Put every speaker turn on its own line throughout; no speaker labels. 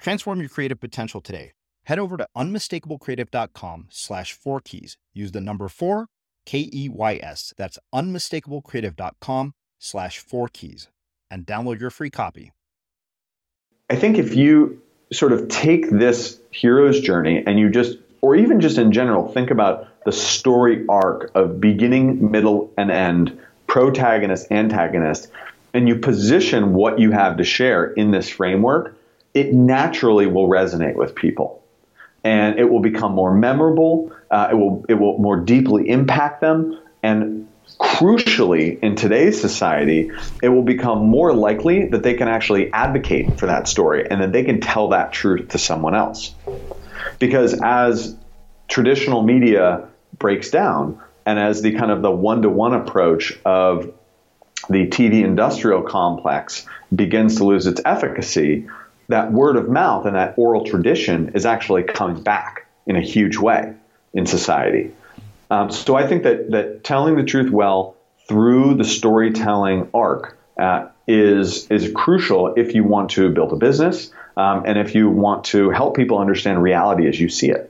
Transform your creative potential today. Head over to unmistakablecreative.com slash four keys. Use the number four, K E Y S. That's unmistakablecreative.com slash four keys and download your free copy.
I think if you sort of take this hero's journey and you just, or even just in general, think about the story arc of beginning, middle, and end, protagonist, antagonist, and you position what you have to share in this framework it naturally will resonate with people and it will become more memorable. Uh, it will it will more deeply impact them, and crucially, in today's society, it will become more likely that they can actually advocate for that story and that they can tell that truth to someone else. Because as traditional media breaks down, and as the kind of the one to one approach of the TV industrial complex begins to lose its efficacy, that word of mouth and that oral tradition is actually coming back in a huge way in society. Um, so I think that that telling the truth well through the storytelling arc uh, is is crucial if you want to build a business um, and if you want to help people understand reality as you see it.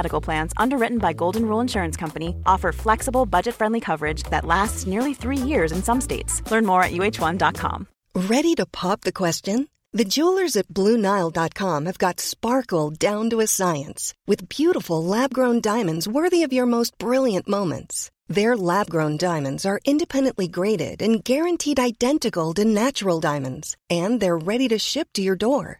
Medical Plans, underwritten by Golden Rule Insurance Company, offer flexible, budget-friendly coverage that lasts nearly three years in some states. Learn more at uh1.com.
Ready to pop the question? The jewelers at BlueNile.com have got sparkle down to a science with beautiful lab-grown diamonds worthy of your most brilliant moments. Their lab-grown diamonds are independently graded and guaranteed identical to natural diamonds, and they're ready to ship to your door.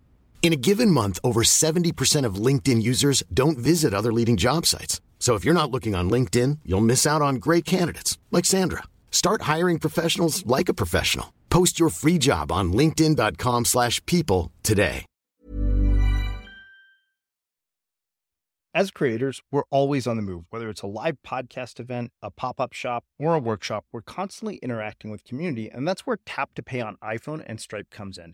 In a given month, over 70% of LinkedIn users don't visit other leading job sites. So if you're not looking on LinkedIn, you'll miss out on great candidates like Sandra. Start hiring professionals like a professional. Post your free job on linkedin.com/people today.
As creators, we're always on the move. Whether it's a live podcast event, a pop-up shop, or a workshop, we're constantly interacting with community, and that's where Tap to Pay on iPhone and Stripe comes in.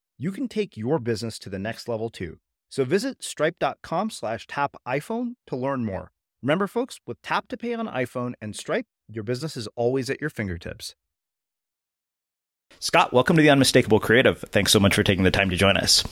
you can take your business to the next level too. So visit stripe.com slash tap iPhone to learn more. Remember, folks, with Tap to Pay on iPhone and Stripe, your business is always at your fingertips. Scott, welcome to the Unmistakable Creative. Thanks so much for taking the time to join us.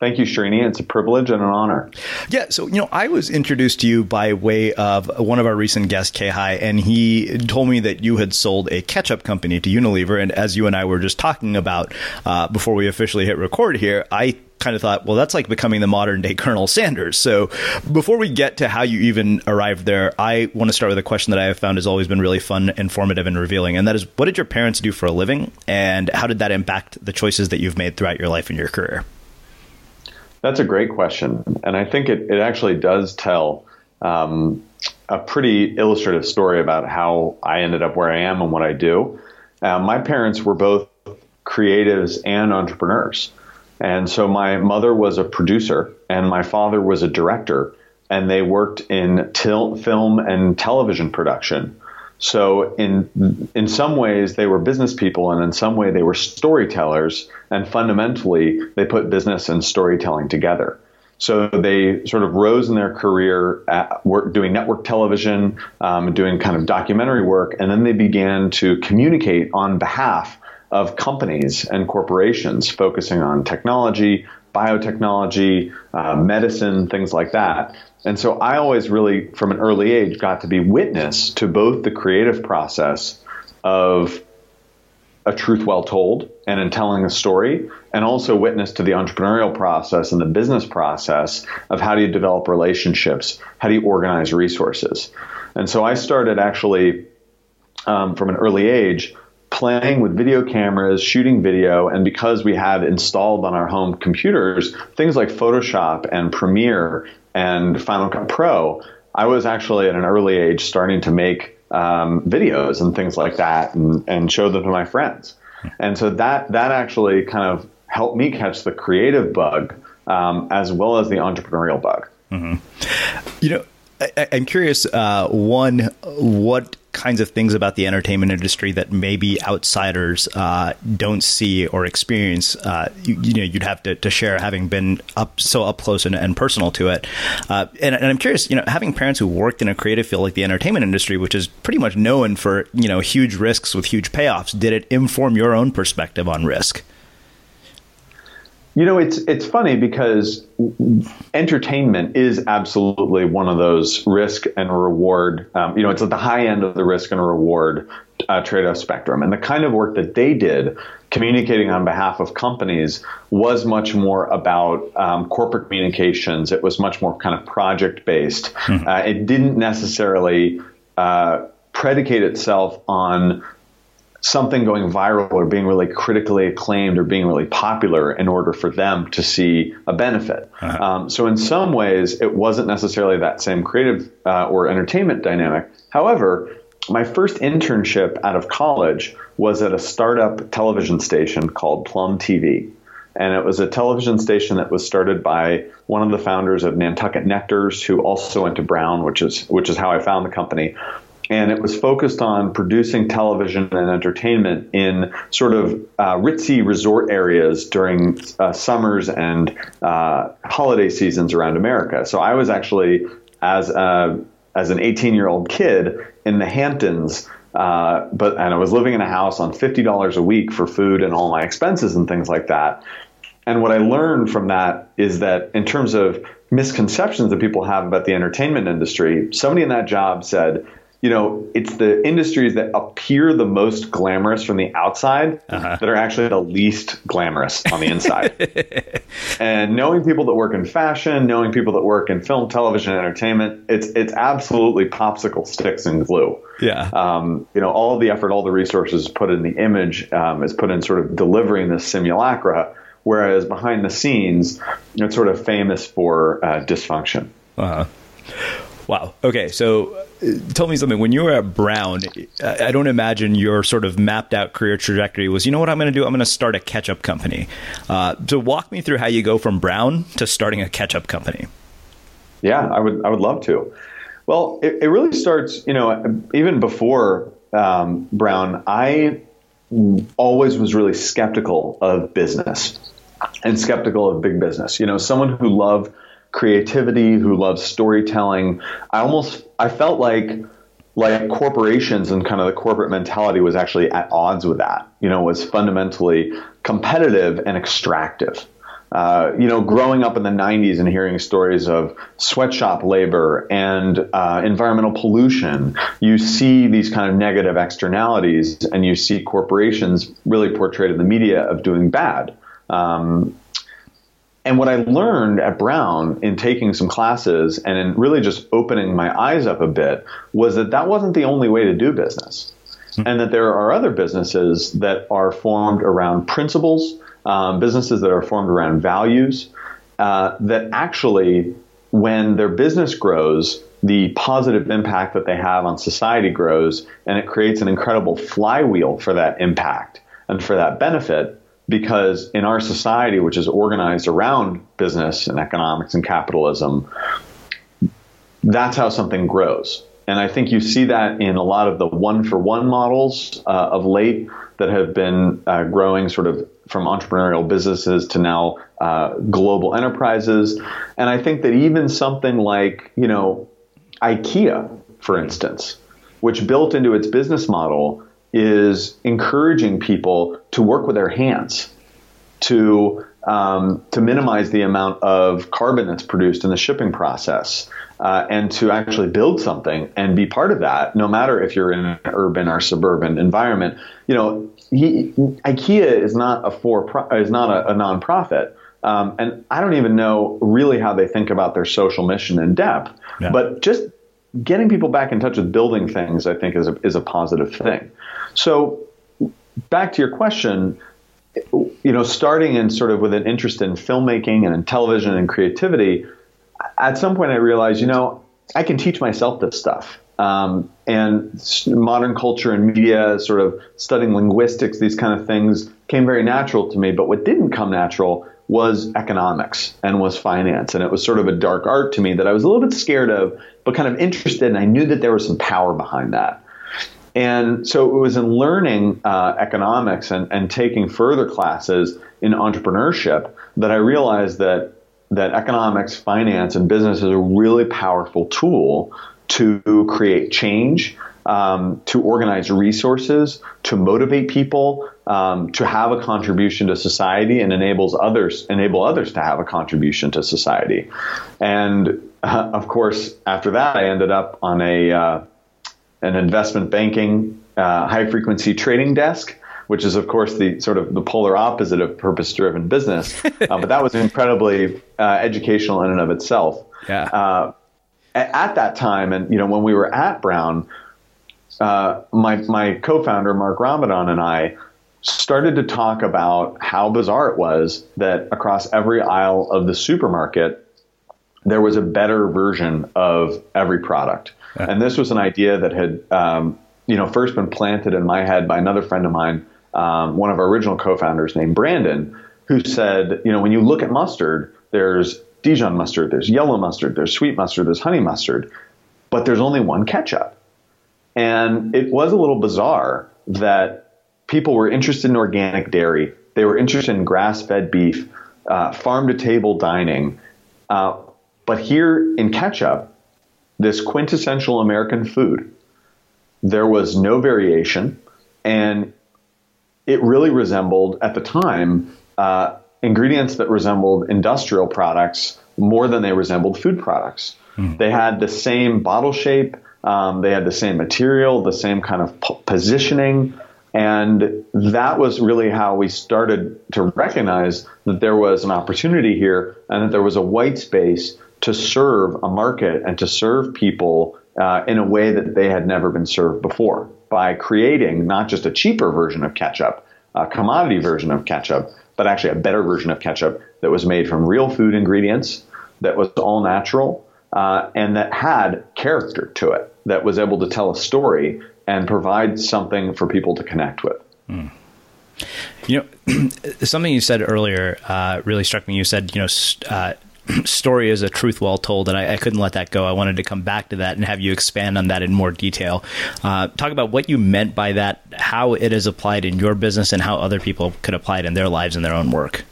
Thank you, Srini. It's a privilege and an honor.
Yeah. So, you know, I was introduced to you by way of one of our recent guests, Kei, and he told me that you had sold a ketchup company to Unilever. And as you and I were just talking about uh, before we officially hit record here, I kind of thought, well, that's like becoming the modern day Colonel Sanders. So before we get to how you even arrived there, I want to start with a question that I have found has always been really fun, informative, and revealing. And that is, what did your parents do for a living? And how did that impact the choices that you've made throughout your life and your career?
That's a great question. And I think it, it actually does tell um, a pretty illustrative story about how I ended up where I am and what I do. Uh, my parents were both creatives and entrepreneurs. And so my mother was a producer and my father was a director, and they worked in til- film and television production. So in in some ways they were business people, and in some way they were storytellers. And fundamentally, they put business and storytelling together. So they sort of rose in their career at work, doing network television, um, doing kind of documentary work, and then they began to communicate on behalf of companies and corporations, focusing on technology, biotechnology, uh, medicine, things like that. And so I always really, from an early age, got to be witness to both the creative process of a truth well told and in telling a story, and also witness to the entrepreneurial process and the business process of how do you develop relationships, how do you organize resources. And so I started actually um, from an early age playing with video cameras, shooting video, and because we had installed on our home computers things like Photoshop and Premiere and Final Cut Pro, I was actually at an early age starting to make um, videos and things like that and, and show them to my friends. And so that that actually kind of helped me catch the creative bug um, as well as the entrepreneurial bug.
Mm-hmm. You know, I, am curious. Uh, one, what kinds of things about the entertainment industry that maybe outsiders uh, don't see or experience? Uh, you, you, know, you'd have to, to, share having been up so up close and, and personal to it. Uh, and, and, I'm curious, you know, having parents who worked in a creative field like the entertainment industry, which is pretty much known for you know huge risks with huge payoffs, did it inform your own perspective on risk?
You know, it's it's funny because entertainment is absolutely one of those risk and reward. Um, you know, it's at the high end of the risk and reward uh, trade-off spectrum, and the kind of work that they did, communicating on behalf of companies, was much more about um, corporate communications. It was much more kind of project-based. Mm-hmm. Uh, it didn't necessarily uh, predicate itself on something going viral or being really critically acclaimed or being really popular in order for them to see a benefit. Uh-huh. Um, so in some ways, it wasn't necessarily that same creative uh, or entertainment dynamic. However, my first internship out of college was at a startup television station called Plum TV. And it was a television station that was started by one of the founders of Nantucket Nectars, who also went to Brown, which is which is how I found the company and it was focused on producing television and entertainment in sort of uh, ritzy resort areas during uh, summers and uh, holiday seasons around America. So I was actually as a, as an 18 year old kid in the Hamptons. Uh, but and I was living in a house on fifty dollars a week for food and all my expenses and things like that. And what I learned from that is that in terms of misconceptions that people have about the entertainment industry, somebody in that job said, you know, it's the industries that appear the most glamorous from the outside uh-huh. that are actually the least glamorous on the inside. and knowing people that work in fashion, knowing people that work in film, television, entertainment, it's it's absolutely popsicle sticks and glue.
Yeah.
Um, you know, all the effort, all the resources put in the image um, is put in sort of delivering this simulacra, whereas behind the scenes, it's sort of famous for uh, dysfunction.
Uh-huh. Wow. Okay. So tell me something. When you were at Brown, I don't imagine your sort of mapped out career trajectory was, you know what I'm going to do? I'm going to start a ketchup company. Uh, so walk me through how you go from Brown to starting a ketchup company.
Yeah, I would, I would love to. Well, it, it really starts, you know, even before um, Brown, I always was really skeptical of business and skeptical of big business. You know, someone who loved creativity, who loves storytelling. I almost I felt like like corporations and kind of the corporate mentality was actually at odds with that. You know, was fundamentally competitive and extractive. Uh, you know, growing up in the 90s and hearing stories of sweatshop labor and uh, environmental pollution, you see these kind of negative externalities and you see corporations really portrayed in the media of doing bad. Um, and what I learned at Brown in taking some classes and in really just opening my eyes up a bit was that that wasn't the only way to do business. Mm-hmm. And that there are other businesses that are formed around principles, um, businesses that are formed around values, uh, that actually, when their business grows, the positive impact that they have on society grows, and it creates an incredible flywheel for that impact and for that benefit because in our society, which is organized around business and economics and capitalism, that's how something grows. And I think you see that in a lot of the one for one models uh, of late that have been uh, growing sort of from entrepreneurial businesses to now uh, global enterprises. And I think that even something like, you know, IKEA, for instance, which built into its business model is encouraging people to work with their hands to um, to minimize the amount of carbon that's produced in the shipping process uh, and to actually build something and be part of that no matter if you're in an urban or suburban environment you know he, ikea is not a for is not a, a nonprofit um, and i don't even know really how they think about their social mission in depth yeah. but just getting people back in touch with building things i think is a, is a positive thing so back to your question, you know, starting in sort of with an interest in filmmaking and in television and creativity, at some point I realized, you know, I can teach myself this stuff. Um, and modern culture and media, sort of studying linguistics, these kind of things came very natural to me. But what didn't come natural was economics and was finance. And it was sort of a dark art to me that I was a little bit scared of, but kind of interested. And I knew that there was some power behind that. And so it was in learning uh, economics and, and taking further classes in entrepreneurship that I realized that that economics, finance, and business is a really powerful tool to create change, um, to organize resources, to motivate people, um, to have a contribution to society, and enables others enable others to have a contribution to society. And uh, of course, after that, I ended up on a uh, an investment banking uh, high frequency trading desk which is of course the sort of the polar opposite of purpose driven business uh, but that was incredibly uh, educational in and of itself
yeah. Uh,
at, at, that time and you know when we were at brown uh, my my co-founder mark ramadan and i started to talk about how bizarre it was that across every aisle of the supermarket there was a better version of every product and this was an idea that had, um, you know, first been planted in my head by another friend of mine, um, one of our original co-founders named Brandon, who said, you know, when you look at mustard, there's Dijon mustard, there's yellow mustard, there's sweet mustard, there's honey mustard, but there's only one ketchup. And it was a little bizarre that people were interested in organic dairy, they were interested in grass-fed beef, uh, farm-to-table dining, uh, but here in ketchup, this quintessential American food. There was no variation, and it really resembled, at the time, uh, ingredients that resembled industrial products more than they resembled food products. Mm. They had the same bottle shape, Um, they had the same material, the same kind of p- positioning. And that was really how we started to recognize that there was an opportunity here and that there was a white space to serve a market and to serve people uh, in a way that they had never been served before by creating not just a cheaper version of ketchup, a commodity version of ketchup, but actually a better version of ketchup that was made from real food ingredients, that was all natural, uh, and that had character to it, that was able to tell a story and provide something for people to connect with. Mm.
You know, something you said earlier uh, really struck me. You said, you know, uh, story is a truth well told, and I, I, couldn't let that go. I wanted to come back to that and have you expand on that in more detail. Uh, talk about what you meant by that, how it is applied in your business, and how other people could apply it in their lives and their own work.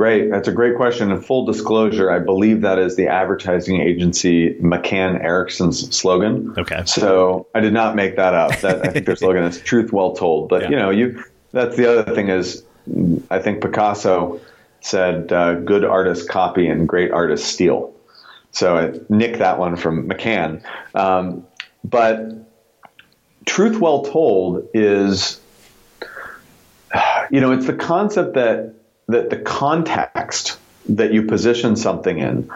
Great. That's a great question. And full disclosure, I believe that is the advertising agency McCann Erickson's slogan.
Okay.
So I did not make that up. That I think their slogan is truth well told. But yeah. you know, you that's the other thing is I think Picasso said uh, good artists copy and great artists steal. So I nicked that one from McCann. Um, but truth well told is, you know, it's the concept that that the context that you position something in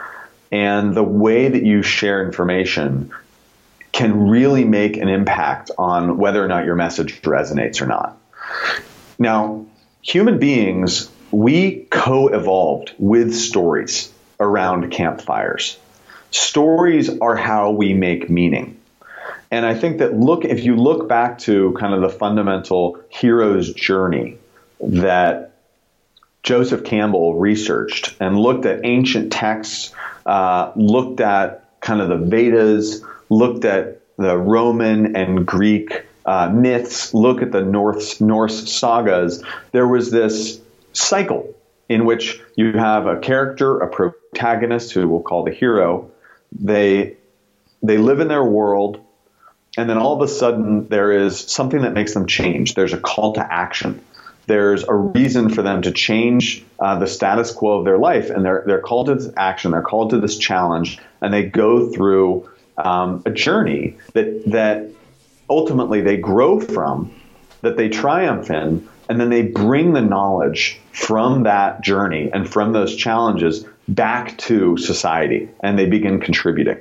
and the way that you share information can really make an impact on whether or not your message resonates or not. Now, human beings we co evolved with stories around campfires. Stories are how we make meaning. And I think that look, if you look back to kind of the fundamental hero's journey that Joseph Campbell researched and looked at ancient texts, uh, looked at kind of the Vedas, looked at the Roman and Greek uh, myths, look at the North, Norse sagas, there was this cycle in which you have a character, a protagonist who we'll call the hero. They they live in their world, and then all of a sudden there is something that makes them change. There's a call to action. There's a reason for them to change uh, the status quo of their life, and they're they're called to this action. They're called to this challenge, and they go through um, a journey that that ultimately they grow from, that they triumph in, and then they bring the knowledge from that journey and from those challenges back to society and they begin contributing.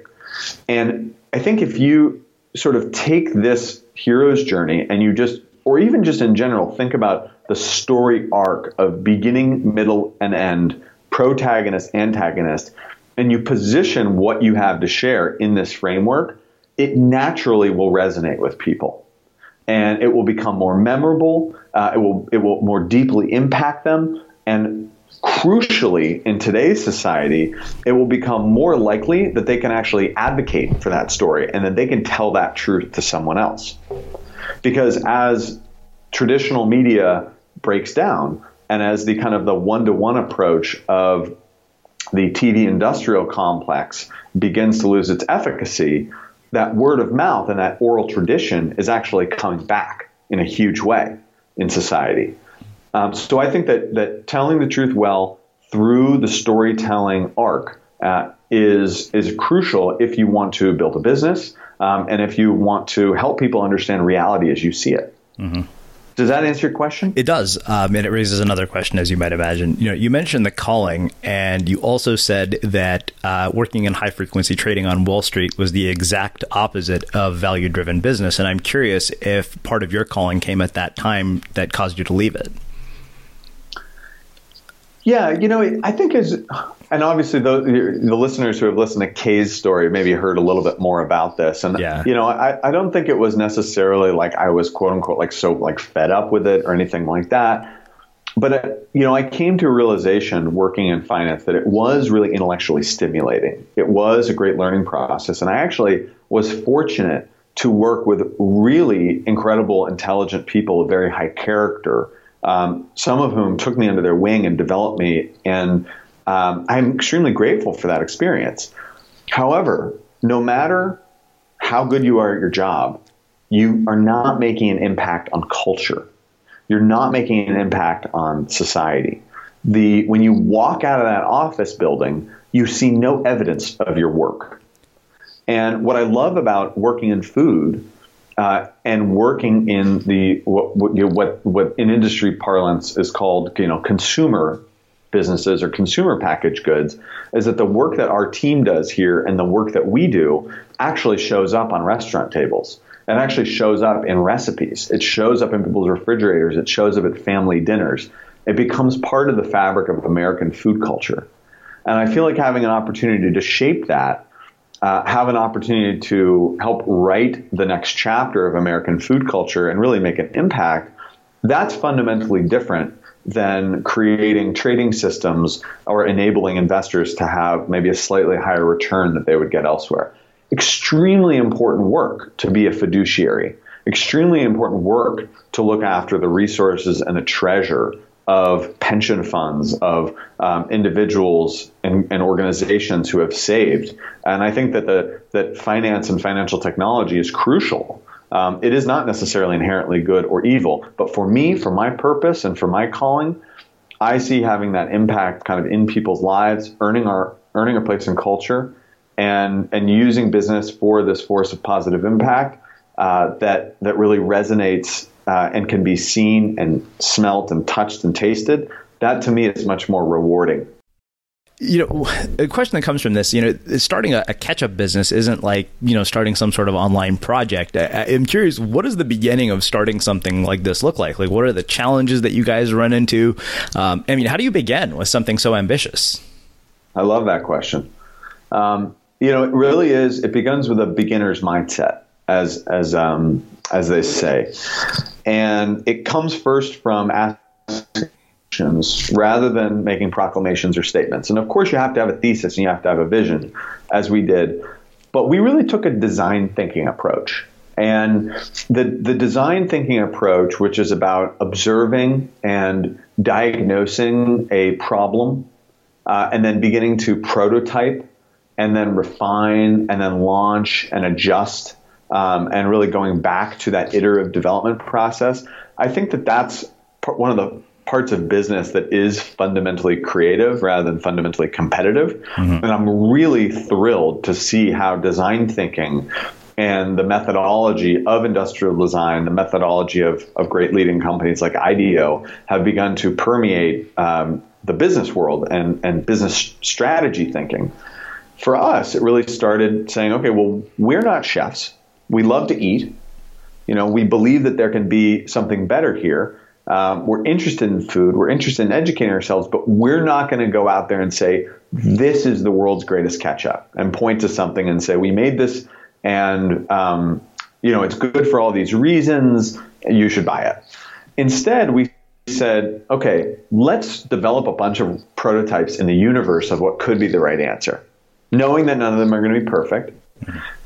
And I think if you sort of take this hero's journey and you just, or even just in general, think about the story arc of beginning, middle, and end, protagonist, antagonist, and you position what you have to share in this framework, it naturally will resonate with people and it will become more memorable. Uh, it will it will more deeply impact them, and crucially, in today's society, it will become more likely that they can actually advocate for that story and that they can tell that truth to someone else. Because as traditional media breaks down, and as the kind of the one to one approach of the TV industrial complex begins to lose its efficacy, that word of mouth and that oral tradition is actually coming back in a huge way in society. Um, so I think that that telling the truth well through the storytelling arc uh, is is crucial if you want to build a business um, and if you want to help people understand reality as you see it. Mm-hmm. Does that answer your question?
It does, um, and it raises another question, as you might imagine. You know, you mentioned the calling, and you also said that uh, working in high frequency trading on Wall Street was the exact opposite of value driven business. And I'm curious if part of your calling came at that time that caused you to leave it.
Yeah, you know, I think as and obviously the, the listeners who have listened to Kay's story maybe heard a little bit more about this. And yeah. you know, I, I don't think it was necessarily like I was quote unquote like so like fed up with it or anything like that. But uh, you know, I came to a realization working in finance that it was really intellectually stimulating. It was a great learning process, and I actually was fortunate to work with really incredible, intelligent people of very high character um, some of whom took me under their wing and developed me. And um, I'm extremely grateful for that experience. However, no matter how good you are at your job, you are not making an impact on culture. You're not making an impact on society. The, when you walk out of that office building, you see no evidence of your work. And what I love about working in food uh, and working in the what, what, you know, what what in industry parlance is called you know consumer businesses or consumer packaged goods is that the work that our team does here and the work that we do actually shows up on restaurant tables. It actually shows up in recipes. It shows up in people's refrigerators. It shows up at family dinners. It becomes part of the fabric of American food culture. And I feel like having an opportunity to shape that uh, have an opportunity to help write the next chapter of American food culture and really make an impact, that's fundamentally different than creating trading systems or enabling investors to have maybe a slightly higher return that they would get elsewhere. Extremely important work to be a fiduciary. Extremely important work to look after the resources and the treasure of pension funds, of um, individuals and, and, organizations who have saved. And I think that the that finance and financial technology is crucial. Um, it is not necessarily inherently good or evil, but for me, for my purpose and for my calling, I see having that impact kind of in people's lives, earning our earning a place in culture, and and using business for this force of positive impact uh, that that really resonates uh, and can be seen and smelt and touched and tasted, that to me is much more rewarding.
You know, a question that comes from this, you know, starting a, a ketchup business isn't like, you know, starting some sort of online project. I, I'm curious, what does the beginning of starting something like this look like? Like, what are the challenges that you guys run into? Um, I mean, how do you begin with something so ambitious?
I love that question. Um, you know, it really is, it begins with a beginner's mindset, as, as, um, as they say. And it comes first from actions rather than making proclamations or statements. And of course, you have to have a thesis and you have to have a vision, as we did. But we really took a design thinking approach. And the, the design thinking approach, which is about observing and diagnosing a problem, uh, and then beginning to prototype, and then refine, and then launch and adjust um, and really going back to that iterative development process. I think that that's one of the parts of business that is fundamentally creative rather than fundamentally competitive. Mm-hmm. And I'm really thrilled to see how design thinking and the methodology of industrial design, the methodology of, of great leading companies like IDEO have begun to permeate um, the business world and, and business strategy thinking. For us, it really started saying, okay, well, we're not chefs we love to eat. You know, we believe that there can be something better here. Um, we're interested in food. We're interested in educating ourselves, but we're not going to go out there and say this is the world's greatest ketchup and point to something and say we made this and um, you know it's good for all these reasons. You should buy it. Instead, we said, okay, let's develop a bunch of prototypes in the universe of what could be the right answer, knowing that none of them are going to be perfect.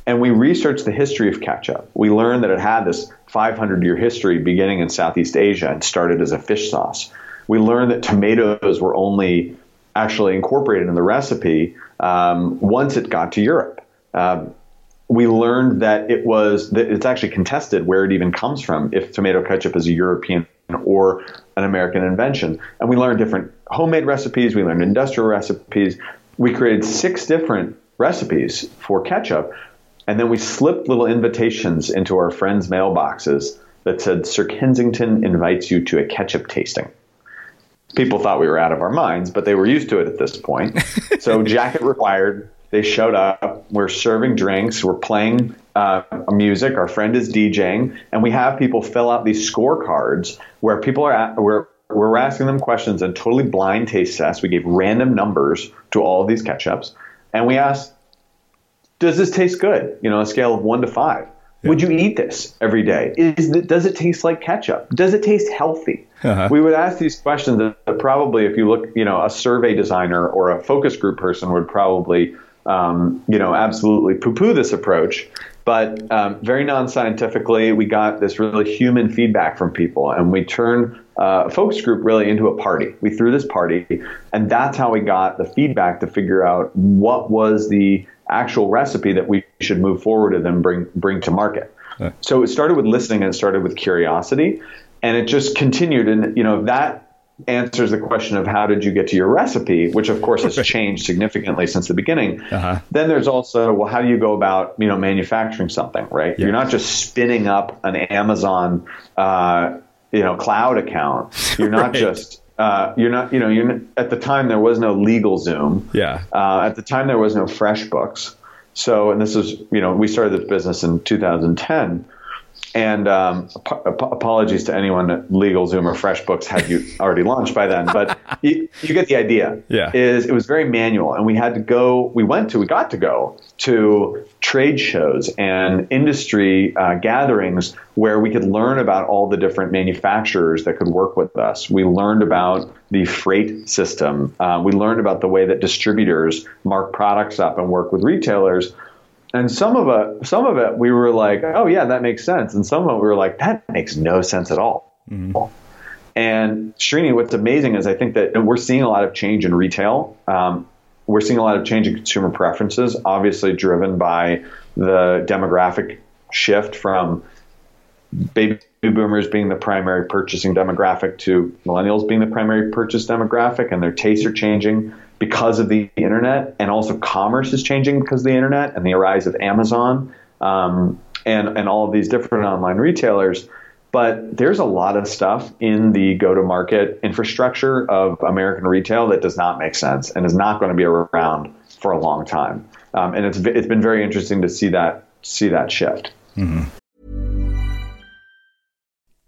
And we researched the history of ketchup. We learned that it had this 500 year history beginning in Southeast Asia and started as a fish sauce. We learned that tomatoes were only actually incorporated in the recipe um, once it got to Europe. Um, we learned that it was that it's actually contested where it even comes from if tomato ketchup is a European or an American invention. And we learned different homemade recipes, we learned industrial recipes. We created six different recipes for ketchup and then we slipped little invitations into our friends' mailboxes that said, Sir Kensington invites you to a ketchup tasting. People thought we were out of our minds, but they were used to it at this point. so, jacket required. They showed up. We're serving drinks. We're playing uh, music. Our friend is DJing, and we have people fill out these scorecards where people are at, where we're asking them questions and totally blind taste tests. We gave random numbers to all of these ketchups, and we asked does this taste good? You know, a scale of one to five. Yeah. Would you eat this every day? Is it, does it taste like ketchup? Does it taste healthy? Uh-huh. We would ask these questions that probably, if you look, you know, a survey designer or a focus group person would probably, um, you know, absolutely poo-poo this approach. But um, very non-scientifically, we got this really human feedback from people, and we turned uh, a focus group really into a party. We threw this party, and that's how we got the feedback to figure out what was the actual recipe that we should move forward and then bring bring to market. So it started with listening and it started with curiosity, and it just continued. And you know that answers the question of how did you get to your recipe, which of course has changed significantly since the beginning. Uh-huh. Then there's also, well, how do you go about, you know, manufacturing something, right? Yeah. You're not just spinning up an Amazon, uh, you know, cloud account. You're not right. just, uh, you're not, you know, you're at the time there was no LegalZoom.
Yeah.
Uh, at the time there was no FreshBooks. So, and this is, you know, we started this business in 2010. And um, ap- apologies to anyone at LegalZoom or FreshBooks had you already launched by then, but you, you, get the idea.
Yeah.
Is it was very manual, and we had to go. We went to. We got to go to trade shows and industry uh, gatherings where we could learn about all the different manufacturers that could work with us. We learned about the freight system. Uh, we learned about the way that distributors mark products up and work with retailers and some of it, some of it, we were like, oh yeah, that makes sense, and some of it, we were like, that makes no sense at all. Mm-hmm. And Srini, what's amazing is I think that we're seeing a lot of change in retail. Um, we're seeing a lot of change in consumer preferences, obviously driven by the demographic shift from baby boomers being the primary purchasing demographic to millennials being the primary purchase demographic, and their tastes are changing because of the internet, and also commerce is changing because of the internet and the rise of Amazon um, and and all of these different online retailers. But there's a lot of stuff in the go-to-market infrastructure of American retail that does not make sense and is not going to be around for a long time. Um, and it's it's been very interesting to see that see that shift. Mm-hmm.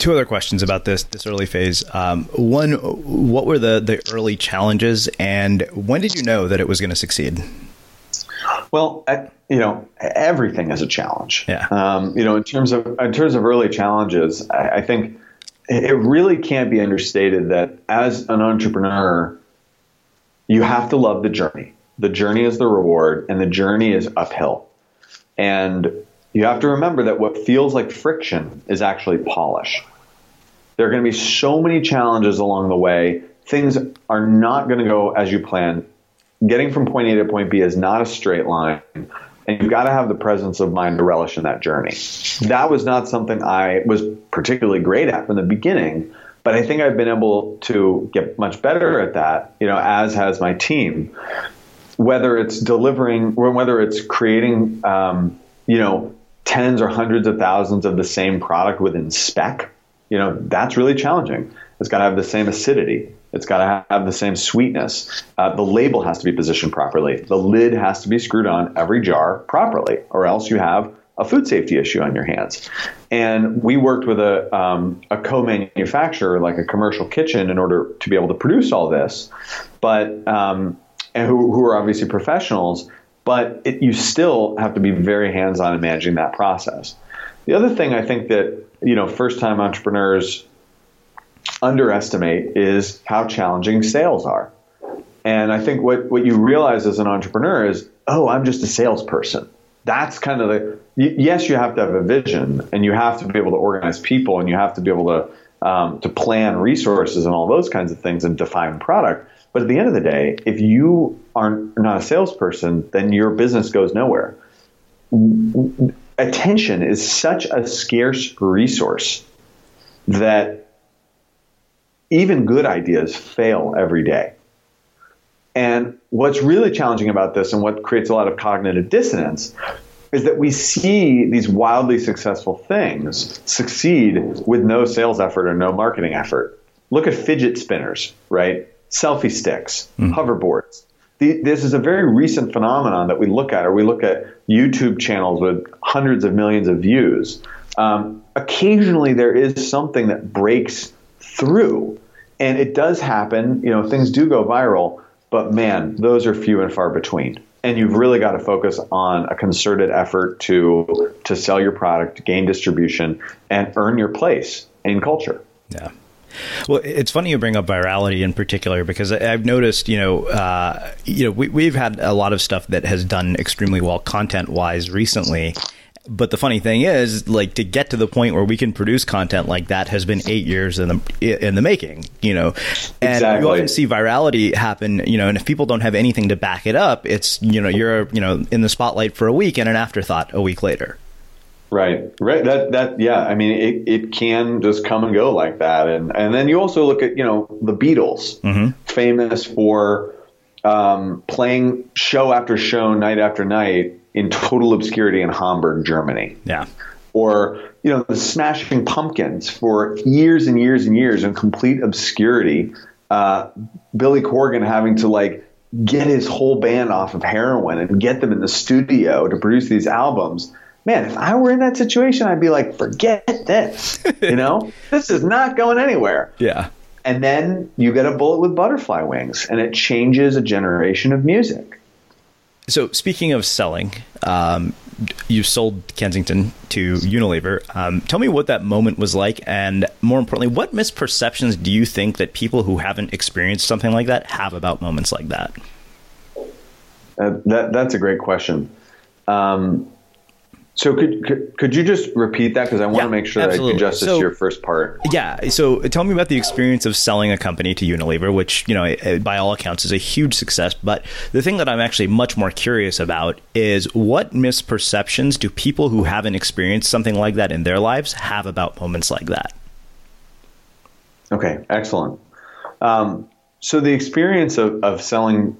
Two other questions about this this early phase. Um, one, what were the the early challenges, and when did you know that it was going to succeed?
Well, I, you know, everything is a challenge.
Yeah.
Um, you know, in terms of in terms of early challenges, I, I think it really can't be understated that as an entrepreneur, you have to love the journey. The journey is the reward, and the journey is uphill. And you have to remember that what feels like friction is actually polish. There are going to be so many challenges along the way. Things are not going to go as you plan. Getting from point A to point B is not a straight line. And you've got to have the presence of mind to relish in that journey. That was not something I was particularly great at from the beginning, but I think I've been able to get much better at that, you know, as has my team. Whether it's delivering, whether it's creating, um, you know, tens or hundreds of thousands of the same product within spec, you know, that's really challenging. It's got to have the same acidity. It's got to have the same sweetness. Uh, the label has to be positioned properly. The lid has to be screwed on every jar properly, or else you have a food safety issue on your hands. And we worked with a, um, a co-manufacturer, like a commercial kitchen, in order to be able to produce all this, but um, and who, who are obviously professionals. But it, you still have to be very hands-on in managing that process. The other thing I think that you know first-time entrepreneurs underestimate is how challenging sales are. And I think what, what you realize as an entrepreneur is, oh, I'm just a salesperson. That's kind of the, yes, you have to have a vision and you have to be able to organize people and you have to be able to, um, to plan resources and all those kinds of things and define product. But at the end of the day, if you are not a salesperson, then your business goes nowhere. Attention is such a scarce resource that even good ideas fail every day. And what's really challenging about this and what creates a lot of cognitive dissonance is that we see these wildly successful things succeed with no sales effort or no marketing effort. Look at fidget spinners, right? Selfie sticks, mm. hoverboards. This is a very recent phenomenon that we look at, or we look at YouTube channels with hundreds of millions of views. Um, occasionally, there is something that breaks through. And it does happen, you know, things do go viral, but man, those are few and far between. And you've really got to focus on a concerted effort to to sell your product, gain distribution, and earn your place in culture.
Yeah. Well, it's funny you bring up virality in particular because I've noticed, you know, uh, you know, we, we've had a lot of stuff that has done extremely well content wise recently, but the funny thing is, like to get to the point where we can produce content like that has been eight years in the in the making. You know, and exactly. you often see virality happen. You know, and if people don't have anything to back it up, it's you know you're you know in the spotlight for a week and an afterthought a week later.
Right, right. That that yeah. I mean, it, it can just come and go like that, and and then you also look at you know the Beatles, mm-hmm. famous for um, playing show after show, night after night, in total obscurity in Hamburg, Germany.
Yeah.
Or, you know, the Smashing Pumpkins for years and years and years in complete obscurity. Uh, Billy Corgan having to like get his whole band off of heroin and get them in the studio to produce these albums. Man, if I were in that situation, I'd be like, forget this. You know, this is not going anywhere.
Yeah.
And then you get a bullet with butterfly wings, and it changes a generation of music.
So, speaking of selling, um, you sold Kensington to Unilever. Um, tell me what that moment was like, and more importantly, what misperceptions do you think that people who haven't experienced something like that have about moments like that?
Uh, that that's a great question. Um, so could, could, could you just repeat that because I want yeah, to make sure absolutely. that I do justice so, to your first part.
Yeah. So tell me about the experience of selling a company to Unilever, which you know by all accounts is a huge success. But the thing that I'm actually much more curious about is what misperceptions do people who haven't experienced something like that in their lives have about moments like that?
Okay, excellent. Um, so the experience of, of selling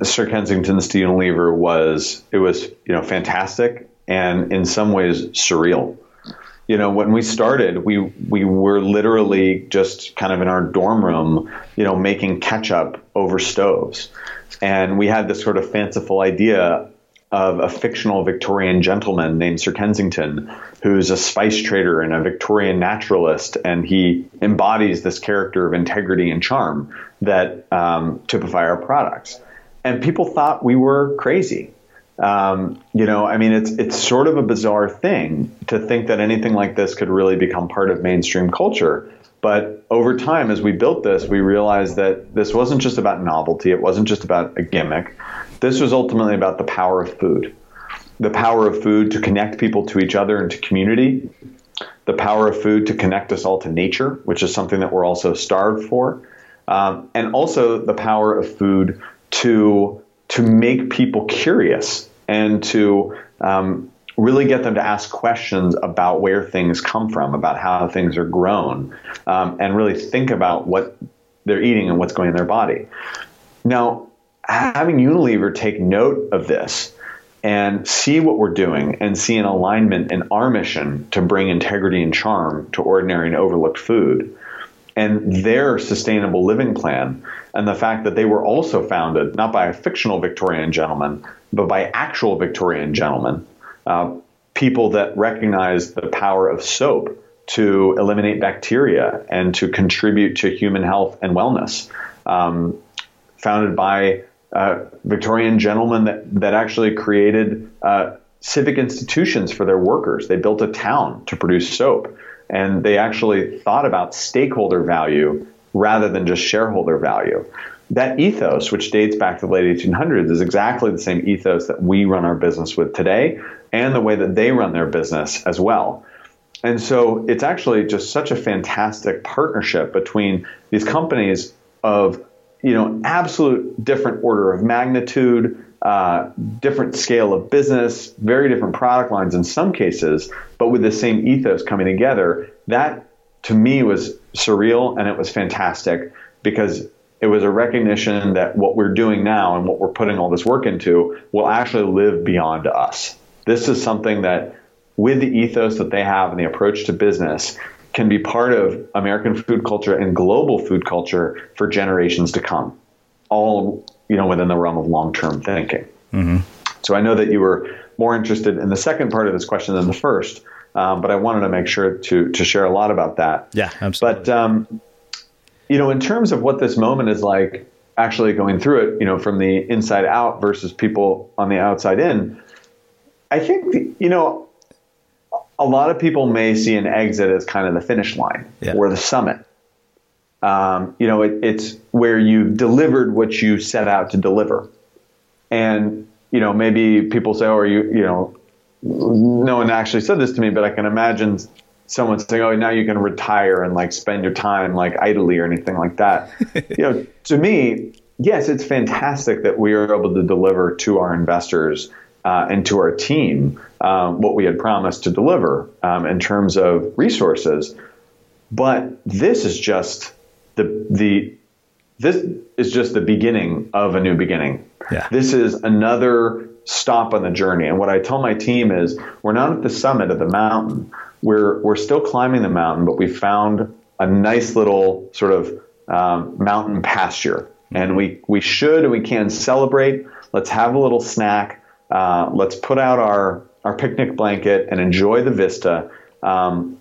Sir Kensington's to Unilever was it was you know fantastic and in some ways surreal. You know, when we started, we we were literally just kind of in our dorm room, you know, making ketchup over stoves, and we had this sort of fanciful idea of a fictional Victorian gentleman named Sir Kensington, who's a spice trader and a Victorian naturalist, and he embodies this character of integrity and charm that um, typify our products. And people thought we were crazy. Um, you know, I mean, it's it's sort of a bizarre thing to think that anything like this could really become part of mainstream culture. But over time, as we built this, we realized that this wasn't just about novelty. It wasn't just about a gimmick. This was ultimately about the power of food, the power of food to connect people to each other and to community, the power of food to connect us all to nature, which is something that we're also starved for, um, and also the power of food to to make people curious and to um, really get them to ask questions about where things come from, about how things are grown, um, and really think about what they're eating and what's going in their body. Now, having Unilever take note of this and see what we're doing and see an alignment in our mission to bring integrity and charm to ordinary and overlooked food and their sustainable living plan and the fact that they were also founded not by a fictional Victorian gentleman, but by actual Victorian gentlemen, uh, people that recognized the power of soap to eliminate bacteria and to contribute to human health and wellness. Um, founded by uh, Victorian gentlemen that, that actually created uh, civic institutions for their workers. They built a town to produce soap and they actually thought about stakeholder value rather than just shareholder value. That ethos, which dates back to the late 1800s, is exactly the same ethos that we run our business with today and the way that they run their business as well. And so it's actually just such a fantastic partnership between these companies of, you know, absolute different order of magnitude, uh, different scale of business, very different product lines in some cases, but with the same ethos coming together. That to me was surreal and it was fantastic because it was a recognition that what we're doing now and what we're putting all this work into will actually live beyond us. This is something that, with the ethos that they have and the approach to business, can be part of American food culture and global food culture for generations to come. All you know within the realm of long-term thinking. Mm-hmm. So I know that you were more interested in the second part of this question than the first, um, but I wanted to make sure to to share a lot about that.
Yeah, absolutely.
But um, you know, in terms of what this moment is like, actually going through it, you know, from the inside out versus people on the outside in, I think you know, a lot of people may see an exit as kind of the finish line yeah. or the summit. Um, you know, it, it's where you've delivered what you set out to deliver. And, you know, maybe people say, oh, are you, you know, no one actually said this to me, but I can imagine someone saying, oh, now you can retire and like spend your time like idly or anything like that. you know, to me, yes, it's fantastic that we are able to deliver to our investors uh, and to our team um, what we had promised to deliver um, in terms of resources. But this is just the the this is just the beginning of a new beginning.
Yeah.
This is another stop on the journey. And what I tell my team is we're not at the summit of the mountain. We're we're still climbing the mountain, but we found a nice little sort of um, mountain pasture, and we we should and we can celebrate. Let's have a little snack. Uh, let's put out our our picnic blanket and enjoy the vista. Um,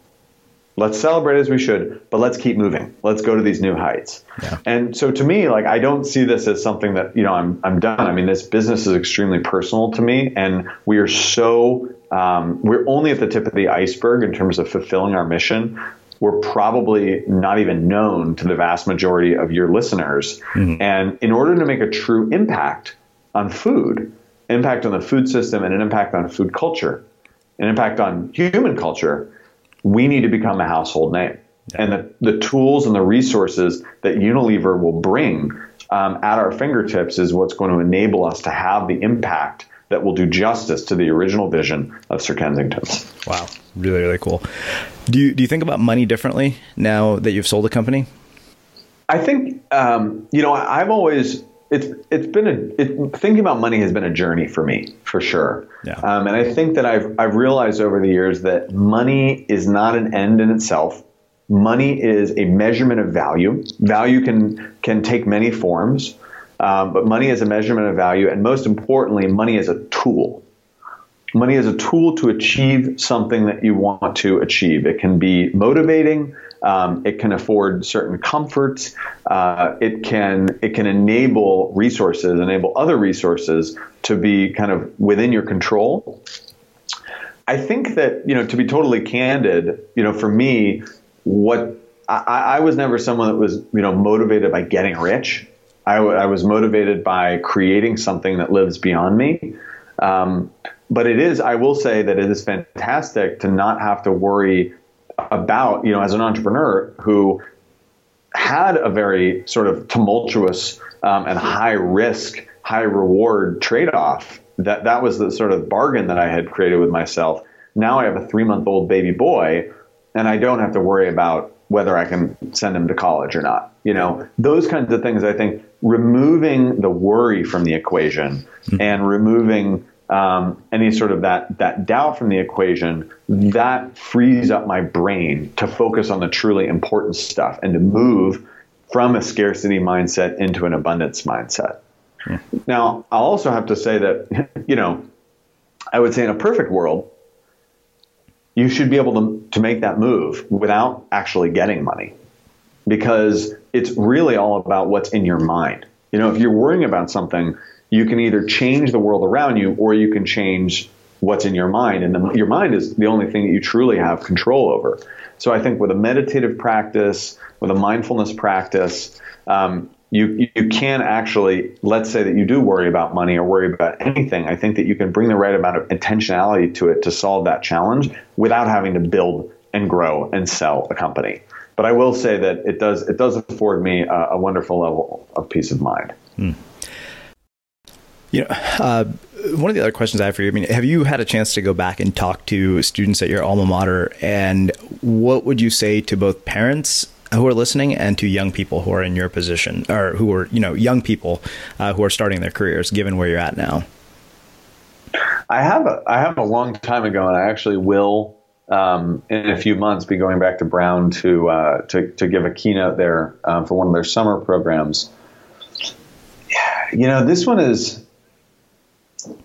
let's celebrate as we should, but let's keep moving. Let's go to these new heights. Yeah. And so to me, like I don't see this as something that, you know, I'm I'm done. I mean, this business is extremely personal to me and we are so um, we're only at the tip of the iceberg in terms of fulfilling our mission. We're probably not even known to the vast majority of your listeners. Mm-hmm. And in order to make a true impact on food, impact on the food system and an impact on food culture, an impact on human culture, we need to become a household name. Yeah. And the, the tools and the resources that Unilever will bring um, at our fingertips is what's going to enable us to have the impact that will do justice to the original vision of Sir Kensington's.
Wow, really, really cool. Do you do you think about money differently now that you've sold the company?
I think um, you know I've always it's it's been a it, thinking about money has been a journey for me for sure.
Yeah.
Um, and I think that I've I've realized over the years that money is not an end in itself. Money is a measurement of value. Value can can take many forms, um, but money is a measurement of value, and most importantly, money is a tool. Money is a tool to achieve something that you want to achieve. It can be motivating. Um, it can afford certain comforts. Uh, it can it can enable resources, enable other resources to be kind of within your control. I think that you know to be totally candid, you know, for me, what I, I was never someone that was you know motivated by getting rich. I, I was motivated by creating something that lives beyond me. Um, but it is, I will say that it is fantastic to not have to worry about, you know, as an entrepreneur who had a very sort of tumultuous um, and high risk, high reward trade off. That that was the sort of bargain that I had created with myself. Now I have a three month old baby boy, and I don't have to worry about whether I can send him to college or not. You know, those kinds of things. I think removing the worry from the equation mm-hmm. and removing um, any sort of that that doubt from the equation, that frees up my brain to focus on the truly important stuff and to move from a scarcity mindset into an abundance mindset. Now, I'll also have to say that, you know, I would say in a perfect world, you should be able to, to make that move without actually getting money because it's really all about what's in your mind. You know, if you're worrying about something, you can either change the world around you or you can change what's in your mind. And the, your mind is the only thing that you truly have control over. So I think with a meditative practice, with a mindfulness practice, um, you you can actually let's say that you do worry about money or worry about anything. I think that you can bring the right amount of intentionality to it to solve that challenge without having to build and grow and sell a company. But I will say that it does it does afford me a, a wonderful level of peace of mind.
Hmm. You know, uh, one of the other questions I have for you, I mean, have you had a chance to go back and talk to students at your alma mater? And what would you say to both parents who are listening and to young people who are in your position or who are, you know, young people uh, who are starting their careers, given where you're at now?
I have a, I have a long time ago, and I actually will um, in a few months be going back to Brown to uh, to, to give a keynote there um, for one of their summer programs. You know, this one is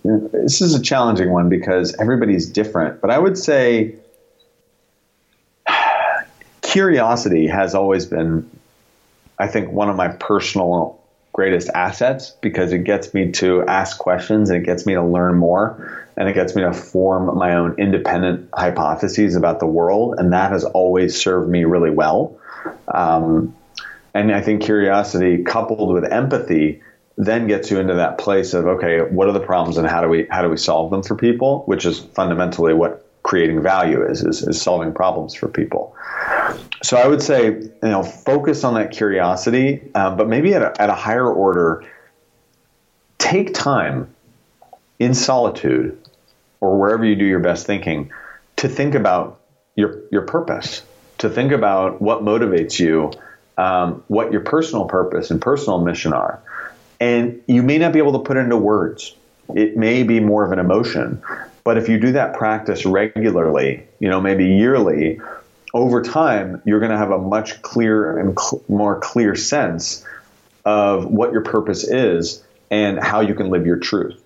this is a challenging one because everybody's different, but I would say curiosity has always been, I think, one of my personal greatest assets because it gets me to ask questions and it gets me to learn more and it gets me to form my own independent hypotheses about the world. And that has always served me really well. Um, and I think curiosity coupled with empathy then gets you into that place of okay, what are the problems and how do we how do we solve them for people? Which is fundamentally what creating value is is, is solving problems for people. So I would say you know focus on that curiosity, um, but maybe at a, at a higher order, take time in solitude or wherever you do your best thinking to think about your your purpose, to think about what motivates you, um, what your personal purpose and personal mission are and you may not be able to put it into words. It may be more of an emotion. But if you do that practice regularly, you know, maybe yearly, over time, you're going to have a much clearer and cl- more clear sense of what your purpose is and how you can live your truth.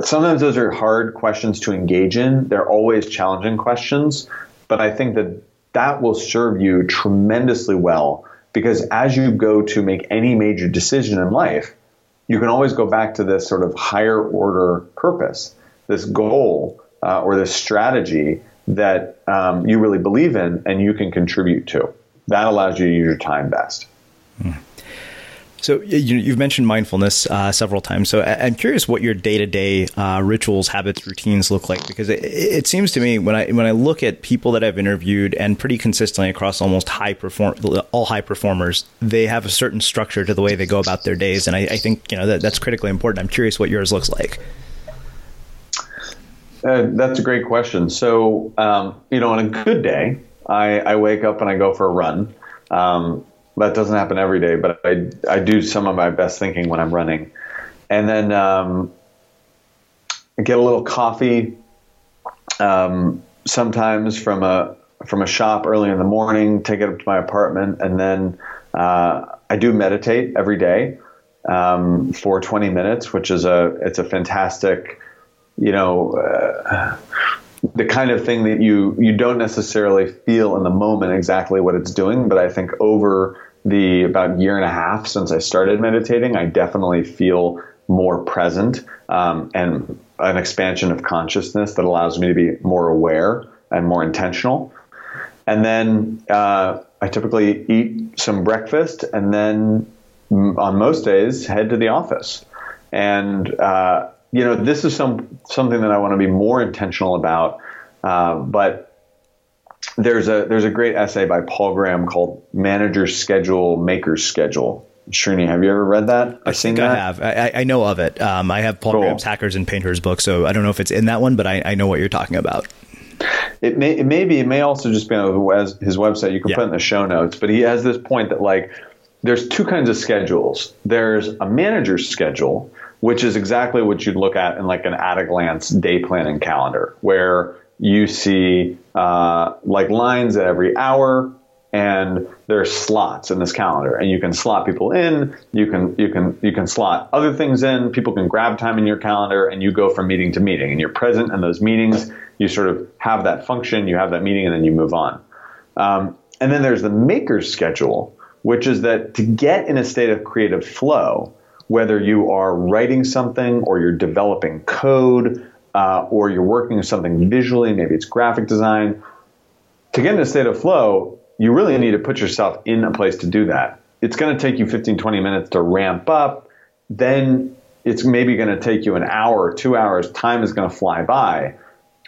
Sometimes those are hard questions to engage in. They're always challenging questions, but I think that that will serve you tremendously well because as you go to make any major decision in life, you can always go back to this sort of higher order purpose, this goal uh, or this strategy that um, you really believe in and you can contribute to. That allows you to use your time best.
Mm. So you, have mentioned mindfulness uh, several times. So I'm curious what your day to day rituals, habits, routines look like because it, it, seems to me when I when I look at people that I've interviewed and pretty consistently across almost high perform all high performers, they have a certain structure to the way they go about their days, and I, I think you know that, that's critically important. I'm curious what yours looks like.
Uh, that's a great question. So, um, you know, on a good day, I, I, wake up and I go for a run. Um, that doesn't happen every day, but I I do some of my best thinking when I'm running, and then um, get a little coffee. Um, sometimes from a from a shop early in the morning, take it up to my apartment, and then uh, I do meditate every day um, for 20 minutes, which is a it's a fantastic, you know, uh, the kind of thing that you you don't necessarily feel in the moment exactly what it's doing, but I think over the about year and a half since I started meditating, I definitely feel more present um, and an expansion of consciousness that allows me to be more aware and more intentional. And then uh, I typically eat some breakfast and then on most days head to the office. And uh, you know, this is some something that I want to be more intentional about. Uh, but there's a there's a great essay by Paul Graham called "Manager's Schedule, Maker's Schedule." Srini, have you ever read that?
I think that? I have. I, I, know of it. Um, I have Paul cool. Graham's Hackers and Painters book, so I don't know if it's in that one, but I, I know what you're talking about.
It may it may be it may also just be on his website. You can yeah. put in the show notes, but he has this point that like there's two kinds of schedules. There's a manager's schedule, which is exactly what you'd look at in like an at a glance day planning calendar, where you see uh, like lines at every hour and there's slots in this calendar and you can slot people in you can you can you can slot other things in people can grab time in your calendar and you go from meeting to meeting and you're present in those meetings you sort of have that function you have that meeting and then you move on. Um, and then there's the maker's schedule which is that to get in a state of creative flow, whether you are writing something or you're developing code uh, or you're working on something visually, maybe it's graphic design, to get in a state of flow, you really need to put yourself in a place to do that. It's going to take you 15, 20 minutes to ramp up. Then it's maybe going to take you an hour two hours. Time is going to fly by.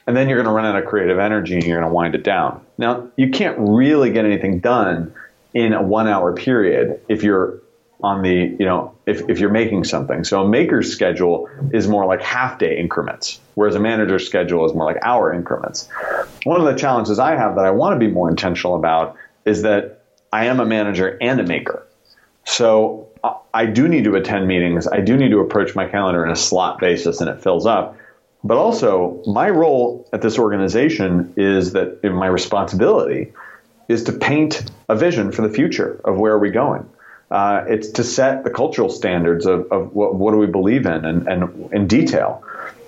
And then you're going to run out of creative energy and you're going to wind it down. Now, you can't really get anything done in a one hour period if you're on the, you know, if, if you're making something. So a maker's schedule is more like half day increments, whereas a manager's schedule is more like hour increments. One of the challenges I have that I want to be more intentional about is that I am a manager and a maker. So I do need to attend meetings. I do need to approach my calendar in a slot basis and it fills up. But also, my role at this organization is that my responsibility is to paint a vision for the future of where are we going. Uh, it's to set the cultural standards of, of what, what, do we believe in and, and in detail.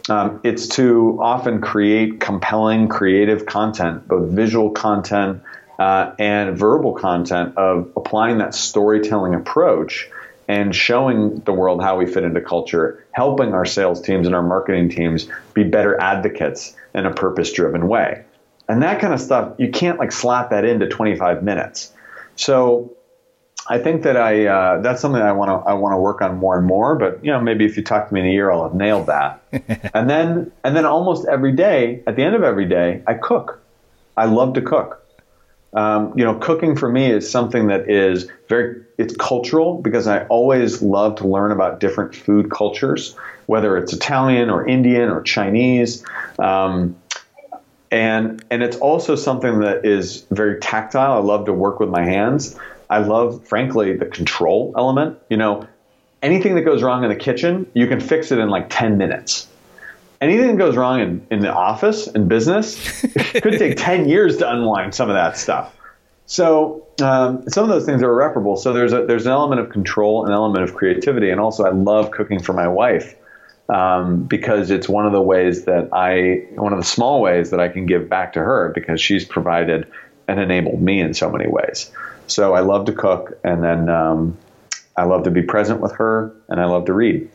Um, it's to often create compelling, creative content, both visual content uh, and verbal content of applying that storytelling approach and showing the world how we fit into culture, helping our sales teams and our marketing teams be better advocates in a purpose driven way. And that kind of stuff, you can't like slap that into 25 minutes. So I think that I uh, that's something I want to I want to work on more and more. But you know, maybe if you talk to me in a year, I'll have nailed that. and then and then almost every day, at the end of every day, I cook. I love to cook. Um, you know, cooking for me is something that is very it's cultural because I always love to learn about different food cultures, whether it's Italian or Indian or Chinese. Um, and and it's also something that is very tactile. I love to work with my hands. I love, frankly, the control element. You know, anything that goes wrong in the kitchen, you can fix it in like ten minutes. Anything that goes wrong in, in the office in business could take ten years to unwind some of that stuff. So um, some of those things are irreparable. So there's a there's an element of control, an element of creativity, and also I love cooking for my wife um, because it's one of the ways that I, one of the small ways that I can give back to her because she's provided and enabled me in so many ways. So I love to cook, and then um, I love to be present with her, and I love to read.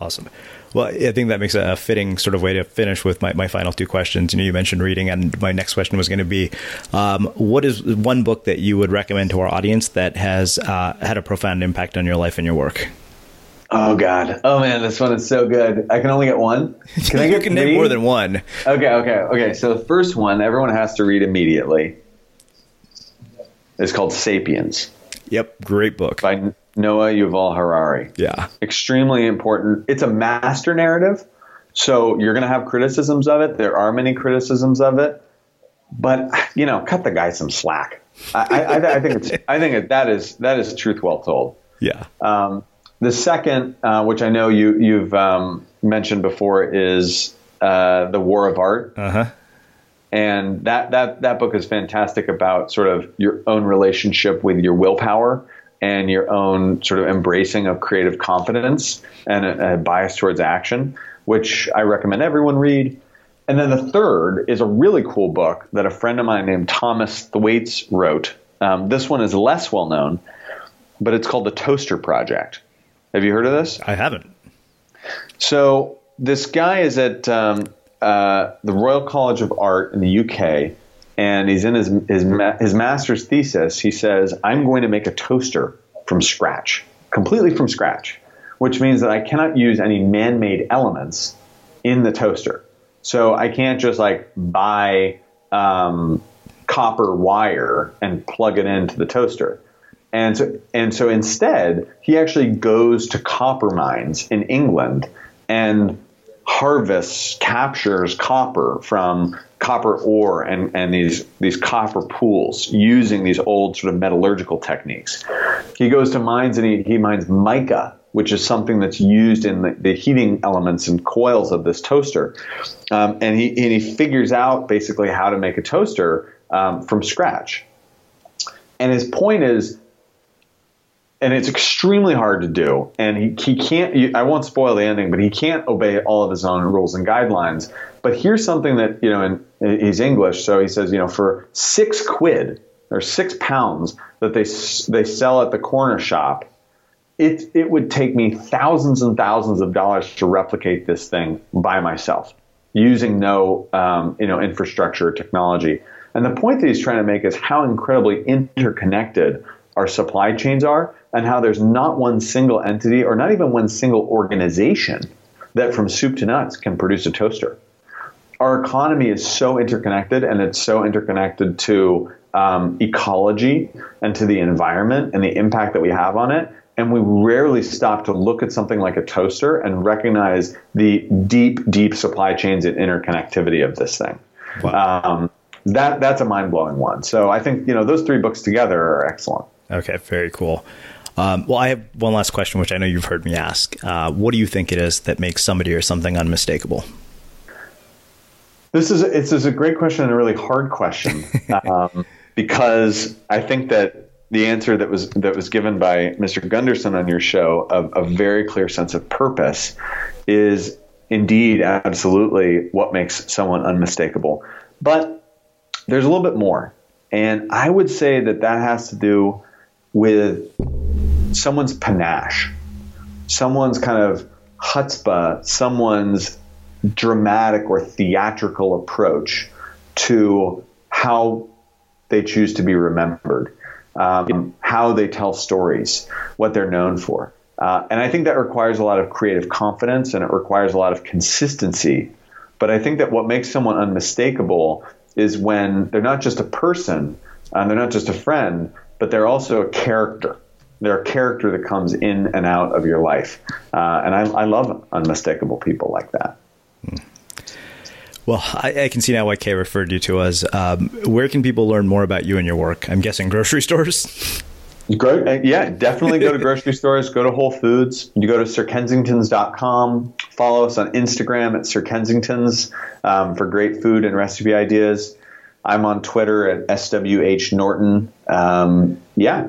Awesome. Well, I think that makes a fitting sort of way to finish with my, my final two questions. You know, you mentioned reading, and my next question was going to be, um, what is one book that you would recommend to our audience that has uh, had a profound impact on your life and your work?
Oh God! Oh man, this one is so good. I can only get one.
Can I get? can name more than one.
Okay, okay, okay. So the first one, everyone has to read immediately. It's called *Sapiens*.
Yep, great book
by Noah Yuval Harari.
Yeah,
extremely important. It's a master narrative, so you're going to have criticisms of it. There are many criticisms of it, but you know, cut the guy some slack. I, I, I, think it's. I think it, that is that is truth well told.
Yeah.
Um, the second, uh, which I know you you've um, mentioned before, is uh, the War of Art.
Uh huh.
And that that that book is fantastic about sort of your own relationship with your willpower and your own sort of embracing of creative confidence and a, a bias towards action, which I recommend everyone read. And then the third is a really cool book that a friend of mine named Thomas Thwaites wrote. Um, this one is less well known, but it's called The Toaster Project. Have you heard of this?
I haven't.
So this guy is at um, uh, the Royal College of Art in the UK, and he's in his his, ma- his master's thesis. He says, "I'm going to make a toaster from scratch, completely from scratch, which means that I cannot use any man-made elements in the toaster. So I can't just like buy um, copper wire and plug it into the toaster." And so, and so instead, he actually goes to copper mines in England and harvests, captures copper from copper ore and, and these, these copper pools using these old sort of metallurgical techniques. He goes to mines and he, he mines mica, which is something that's used in the, the heating elements and coils of this toaster. Um, and, he, and he figures out basically how to make a toaster um, from scratch. And his point is and it's extremely hard to do. And he, he can't, I won't spoil the ending, but he can't obey all of his own rules and guidelines. But here's something that, you know, and he's English, so he says, you know, for six quid or six pounds that they, they sell at the corner shop, it, it would take me thousands and thousands of dollars to replicate this thing by myself using no, um, you know, infrastructure or technology. And the point that he's trying to make is how incredibly interconnected our supply chains are and how there's not one single entity or not even one single organization that from soup to nuts can produce a toaster. Our economy is so interconnected and it's so interconnected to um, ecology and to the environment and the impact that we have on it. And we rarely stop to look at something like a toaster and recognize the deep, deep supply chains and interconnectivity of this thing. Wow. Um, that that's a mind blowing one. So I think you know those three books together are excellent.
Okay, very cool. Um, well, I have one last question, which I know you've heard me ask. Uh, what do you think it is that makes somebody or something unmistakable?
This is it's is a great question and a really hard question um, because I think that the answer that was that was given by Mr. Gunderson on your show of a very clear sense of purpose is indeed absolutely what makes someone unmistakable. But there's a little bit more, and I would say that that has to do with someone's panache, someone's kind of chutzpah, someone's dramatic or theatrical approach to how they choose to be remembered, um, how they tell stories, what they're known for. Uh, and I think that requires a lot of creative confidence and it requires a lot of consistency. But I think that what makes someone unmistakable is when they're not just a person, and they're not just a friend, but they're also a character. They're a character that comes in and out of your life. Uh, and I, I, love unmistakable people like that.
Well, I, I, can see now why Kay referred you to us. Um, where can people learn more about you and your work? I'm guessing grocery stores.
Uh, yeah, definitely go to grocery stores. Go to Whole Foods. You go to sirkensingtons.com. Follow us on Instagram at Sir Kensingtons um, for great food and recipe ideas. I'm on Twitter at SWH Norton. Um, yeah.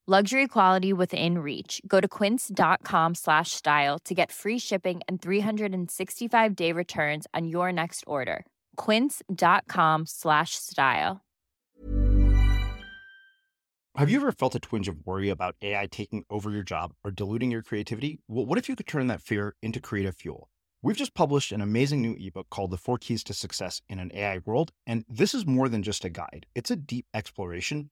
Luxury quality within reach. Go to quince.com slash style to get free shipping and 365 day returns on your next order. Quince.com slash style.
Have you ever felt a twinge of worry about AI taking over your job or diluting your creativity? Well, what if you could turn that fear into creative fuel? We've just published an amazing new ebook called The Four Keys to Success in an AI World. And this is more than just a guide, it's a deep exploration